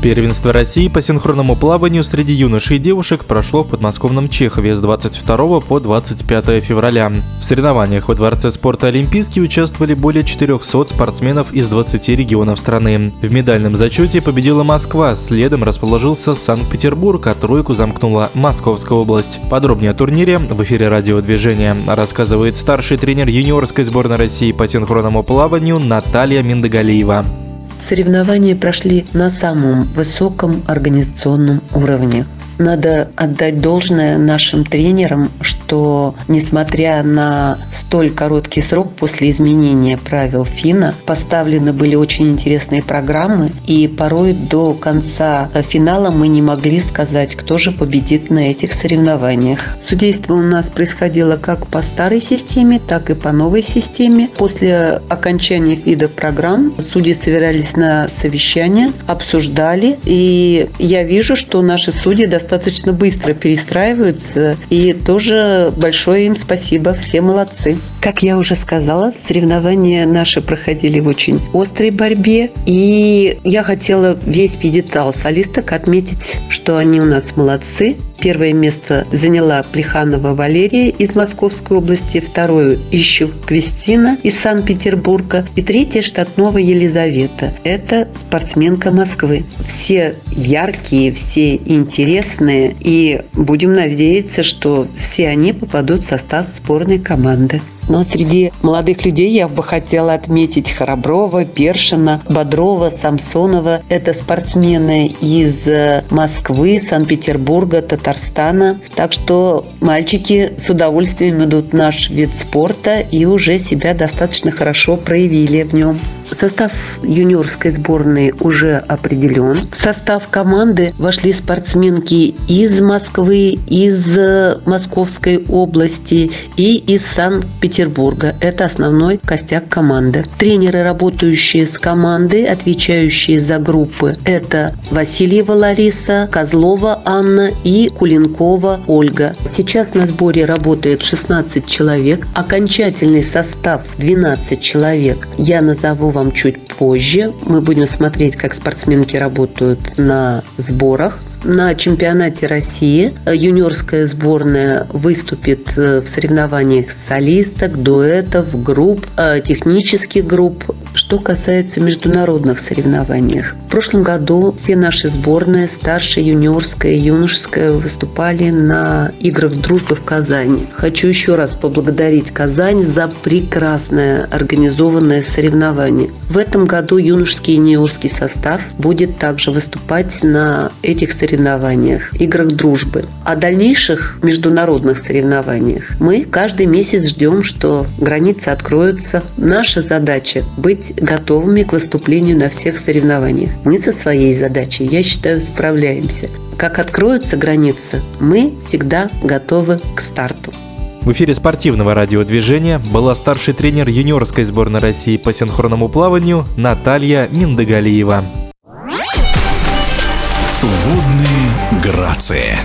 Первенство России по синхронному плаванию среди юношей и девушек прошло в подмосковном Чехове с 22 по 25 февраля. В соревнованиях во Дворце спорта Олимпийский участвовали более 400 спортсменов из 20 регионов страны. В медальном зачете победила Москва, следом расположился Санкт-Петербург, а тройку замкнула Московская область. Подробнее о турнире в эфире радиодвижения рассказывает старший тренер юниорской сборной России по синхронному плаванию Наталья Миндагалиева. Соревнования прошли на самом высоком организационном уровне. Надо отдать должное нашим тренерам, что несмотря на столь короткий срок после изменения правил ФИНа, поставлены были очень интересные программы, и порой до конца финала мы не могли сказать, кто же победит на этих соревнованиях. Судейство у нас происходило как по старой системе, так и по новой системе. После окончания вида программ судьи собирались на совещание, обсуждали, и я вижу, что наши судьи достаточно достаточно быстро перестраиваются. И тоже большое им спасибо. Все молодцы. Как я уже сказала, соревнования наши проходили в очень острой борьбе. И я хотела весь пьедестал солисток отметить, что они у нас молодцы. Первое место заняла Плеханова Валерия из Московской области, второе – Ищу Кристина из Санкт-Петербурга и третье – Штатнова Елизавета. Это спортсменка Москвы. Все яркие, все интересные и будем надеяться, что все они попадут в состав сборной команды. Но среди молодых людей я бы хотела отметить Храброва, Першина, Бодрова, Самсонова. Это спортсмены из э, Москвы, Санкт-Петербурга, Татарстана. Так что мальчики с удовольствием идут в наш вид спорта и уже себя достаточно хорошо проявили в нем. Состав юниорской сборной уже определен. В состав команды вошли спортсменки из Москвы, из э, Московской области и из Санкт-Петербурга. Это основной костяк команды. Тренеры, работающие с командой, отвечающие за группы, это Васильева Лариса, Козлова Анна и Кулинкова Ольга. Сейчас на сборе работает 16 человек. Окончательный состав 12 человек. Я назову вам чуть позже. Мы будем смотреть, как спортсменки работают на сборах. На чемпионате России юниорская сборная выступит э, в соревнованиях солисток, дуэтов, групп, э, технических групп. Что касается международных соревнований. В прошлом году все наши сборные, старшая, юниорская, юношеская, выступали на играх дружбы в Казани. Хочу еще раз поблагодарить Казань за прекрасное организованное соревнование. В этом году юношеский и юниорский состав будет также выступать на этих соревнованиях играх дружбы. О дальнейших международных соревнованиях мы каждый месяц ждем, что границы откроются. Наша задача – быть готовыми к выступлению на всех соревнованиях. Мы со своей задачей, я считаю, справляемся. Как откроются границы, мы всегда готовы к старту. В эфире спортивного радиодвижения была старший тренер юниорской сборной России по синхронному плаванию Наталья Миндагалиева. Водные грации.